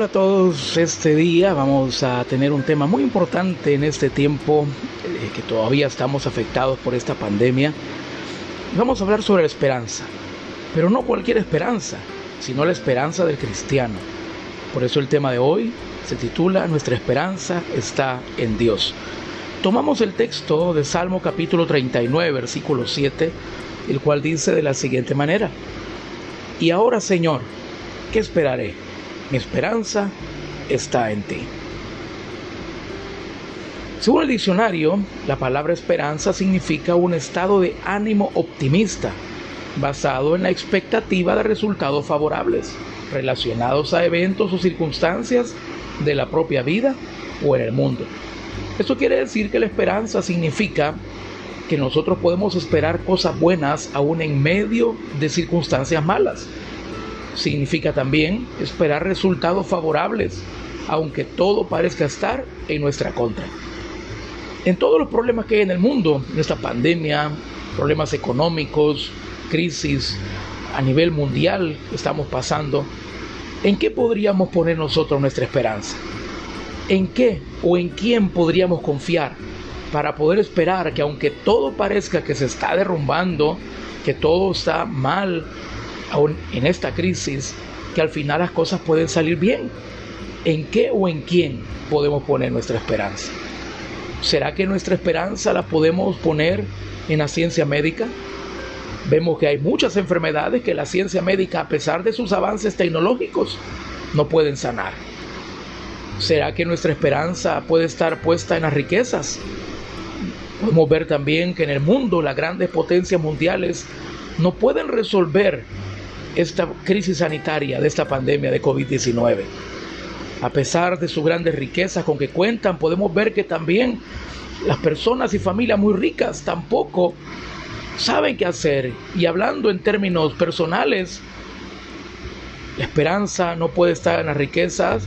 Hola a todos, este día vamos a tener un tema muy importante en este tiempo eh, que todavía estamos afectados por esta pandemia. Vamos a hablar sobre la esperanza, pero no cualquier esperanza, sino la esperanza del cristiano. Por eso el tema de hoy se titula Nuestra esperanza está en Dios. Tomamos el texto de Salmo capítulo 39, versículo 7, el cual dice de la siguiente manera, Y ahora Señor, ¿qué esperaré? Mi esperanza está en ti. Según el diccionario, la palabra esperanza significa un estado de ánimo optimista basado en la expectativa de resultados favorables relacionados a eventos o circunstancias de la propia vida o en el mundo. Esto quiere decir que la esperanza significa que nosotros podemos esperar cosas buenas aún en medio de circunstancias malas significa también esperar resultados favorables, aunque todo parezca estar en nuestra contra. En todos los problemas que hay en el mundo, en esta pandemia, problemas económicos, crisis a nivel mundial que estamos pasando, ¿en qué podríamos poner nosotros nuestra esperanza? ¿En qué o en quién podríamos confiar para poder esperar que aunque todo parezca que se está derrumbando, que todo está mal, aún en esta crisis, que al final las cosas pueden salir bien. ¿En qué o en quién podemos poner nuestra esperanza? ¿Será que nuestra esperanza la podemos poner en la ciencia médica? Vemos que hay muchas enfermedades que la ciencia médica, a pesar de sus avances tecnológicos, no pueden sanar. ¿Será que nuestra esperanza puede estar puesta en las riquezas? Podemos ver también que en el mundo las grandes potencias mundiales no pueden resolver esta crisis sanitaria de esta pandemia de COVID-19. A pesar de sus grandes riquezas con que cuentan, podemos ver que también las personas y familias muy ricas tampoco saben qué hacer. Y hablando en términos personales, la esperanza no puede estar en las riquezas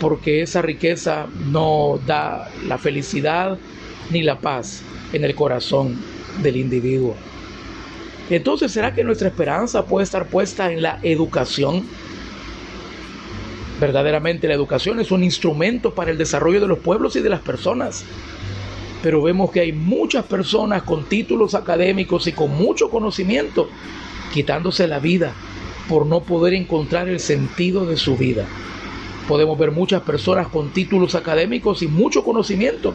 porque esa riqueza no da la felicidad ni la paz en el corazón del individuo. Entonces, ¿será que nuestra esperanza puede estar puesta en la educación? Verdaderamente la educación es un instrumento para el desarrollo de los pueblos y de las personas. Pero vemos que hay muchas personas con títulos académicos y con mucho conocimiento quitándose la vida por no poder encontrar el sentido de su vida. Podemos ver muchas personas con títulos académicos y mucho conocimiento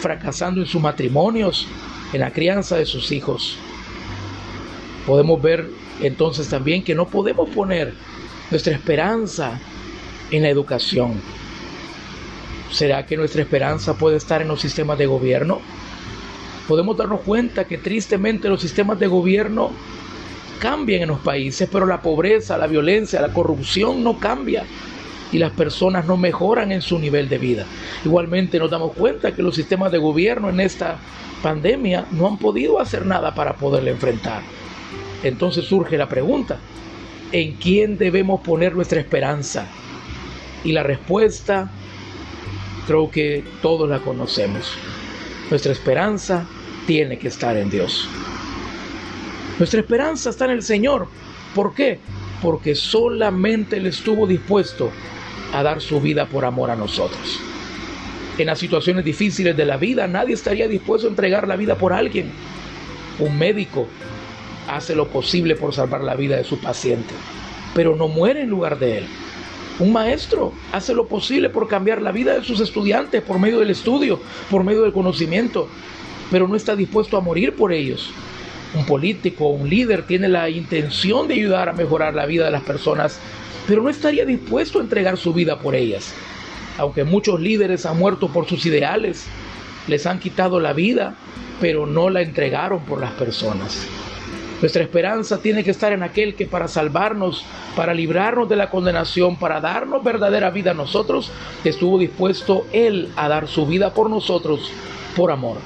fracasando en sus matrimonios, en la crianza de sus hijos. Podemos ver entonces también que no podemos poner nuestra esperanza en la educación. ¿Será que nuestra esperanza puede estar en los sistemas de gobierno? Podemos darnos cuenta que tristemente los sistemas de gobierno cambian en los países, pero la pobreza, la violencia, la corrupción no cambia y las personas no mejoran en su nivel de vida. Igualmente nos damos cuenta que los sistemas de gobierno en esta pandemia no han podido hacer nada para poderla enfrentar. Entonces surge la pregunta, ¿en quién debemos poner nuestra esperanza? Y la respuesta creo que todos la conocemos. Nuestra esperanza tiene que estar en Dios. Nuestra esperanza está en el Señor. ¿Por qué? Porque solamente Él estuvo dispuesto a dar su vida por amor a nosotros. En las situaciones difíciles de la vida nadie estaría dispuesto a entregar la vida por alguien. Un médico hace lo posible por salvar la vida de su paciente, pero no muere en lugar de él. Un maestro hace lo posible por cambiar la vida de sus estudiantes por medio del estudio, por medio del conocimiento, pero no está dispuesto a morir por ellos. Un político, un líder tiene la intención de ayudar a mejorar la vida de las personas, pero no estaría dispuesto a entregar su vida por ellas. Aunque muchos líderes han muerto por sus ideales, les han quitado la vida, pero no la entregaron por las personas. Nuestra esperanza tiene que estar en aquel que para salvarnos, para librarnos de la condenación, para darnos verdadera vida a nosotros, estuvo dispuesto Él a dar su vida por nosotros, por amor.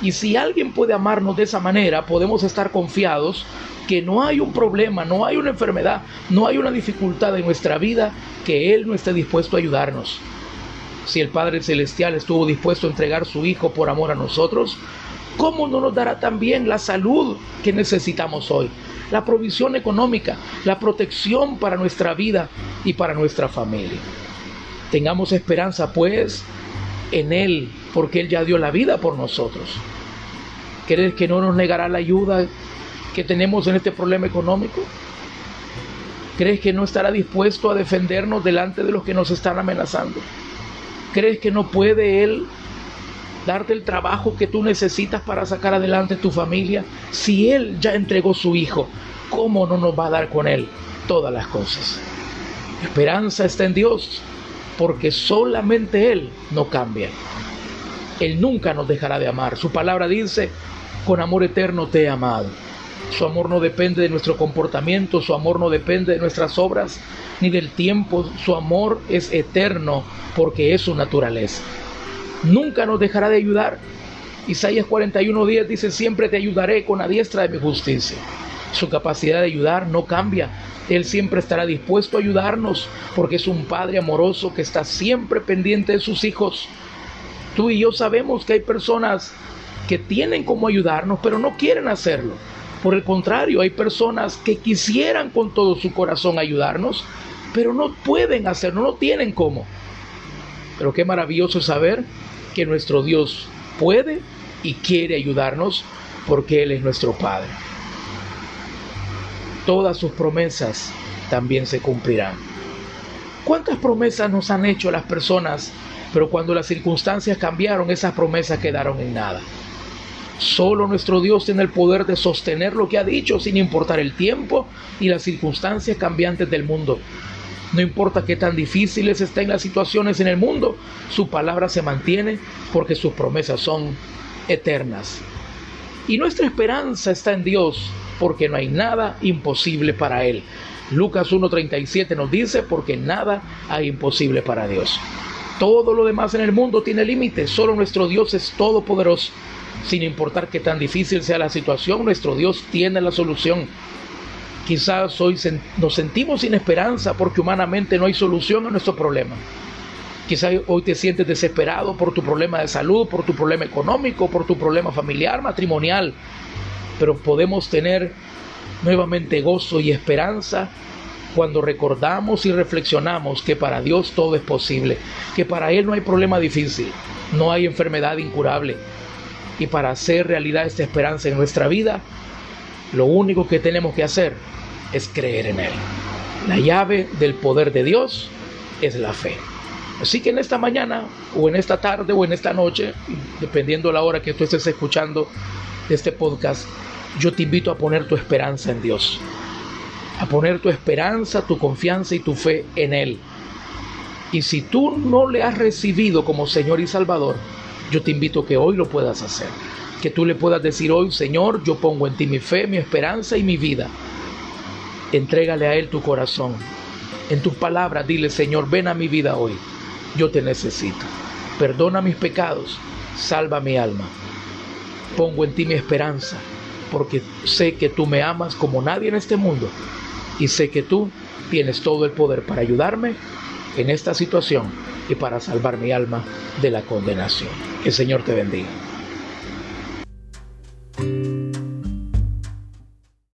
Y si alguien puede amarnos de esa manera, podemos estar confiados que no hay un problema, no hay una enfermedad, no hay una dificultad en nuestra vida que Él no esté dispuesto a ayudarnos. Si el Padre Celestial estuvo dispuesto a entregar su Hijo por amor a nosotros, ¿cómo no nos dará también la salud que necesitamos hoy? La provisión económica, la protección para nuestra vida y para nuestra familia. Tengamos esperanza pues en Él, porque Él ya dio la vida por nosotros. ¿Crees que no nos negará la ayuda que tenemos en este problema económico? ¿Crees que no estará dispuesto a defendernos delante de los que nos están amenazando? ¿Crees que no puede Él darte el trabajo que tú necesitas para sacar adelante tu familia? Si Él ya entregó su Hijo, ¿cómo no nos va a dar con Él todas las cosas? Esperanza está en Dios, porque solamente Él no cambia. Él nunca nos dejará de amar. Su palabra dice, con amor eterno te he amado. Su amor no depende de nuestro comportamiento, su amor no depende de nuestras obras ni del tiempo, su amor es eterno porque es su naturaleza. Nunca nos dejará de ayudar. Isaías 41:10 dice, siempre te ayudaré con la diestra de mi justicia. Su capacidad de ayudar no cambia. Él siempre estará dispuesto a ayudarnos porque es un Padre amoroso que está siempre pendiente de sus hijos. Tú y yo sabemos que hay personas que tienen como ayudarnos, pero no quieren hacerlo. Por el contrario, hay personas que quisieran con todo su corazón ayudarnos, pero no pueden hacerlo, no tienen cómo. Pero qué maravilloso saber que nuestro Dios puede y quiere ayudarnos porque Él es nuestro Padre. Todas sus promesas también se cumplirán. ¿Cuántas promesas nos han hecho las personas, pero cuando las circunstancias cambiaron, esas promesas quedaron en nada? Solo nuestro Dios tiene el poder de sostener lo que ha dicho sin importar el tiempo y las circunstancias cambiantes del mundo. No importa qué tan difíciles estén las situaciones en el mundo, su palabra se mantiene porque sus promesas son eternas. Y nuestra esperanza está en Dios porque no hay nada imposible para Él. Lucas 1.37 nos dice porque nada hay imposible para Dios. Todo lo demás en el mundo tiene límites, solo nuestro Dios es todopoderoso sin importar qué tan difícil sea la situación, nuestro Dios tiene la solución. Quizás hoy nos sentimos sin esperanza porque humanamente no hay solución a nuestro problema. Quizás hoy te sientes desesperado por tu problema de salud, por tu problema económico, por tu problema familiar, matrimonial. Pero podemos tener nuevamente gozo y esperanza cuando recordamos y reflexionamos que para Dios todo es posible, que para Él no hay problema difícil, no hay enfermedad incurable, y para hacer realidad esta esperanza en nuestra vida, lo único que tenemos que hacer es creer en Él. La llave del poder de Dios es la fe. Así que en esta mañana, o en esta tarde, o en esta noche, dependiendo la hora que tú estés escuchando este podcast, yo te invito a poner tu esperanza en Dios. A poner tu esperanza, tu confianza y tu fe en Él. Y si tú no le has recibido como Señor y Salvador, yo te invito a que hoy lo puedas hacer. Que tú le puedas decir hoy, Señor, yo pongo en ti mi fe, mi esperanza y mi vida. Entrégale a Él tu corazón. En tus palabras dile, Señor, ven a mi vida hoy. Yo te necesito. Perdona mis pecados. Salva mi alma. Pongo en ti mi esperanza, porque sé que tú me amas como nadie en este mundo. Y sé que tú tienes todo el poder para ayudarme en esta situación y para salvar mi alma de la condenación. Que el Señor te bendiga.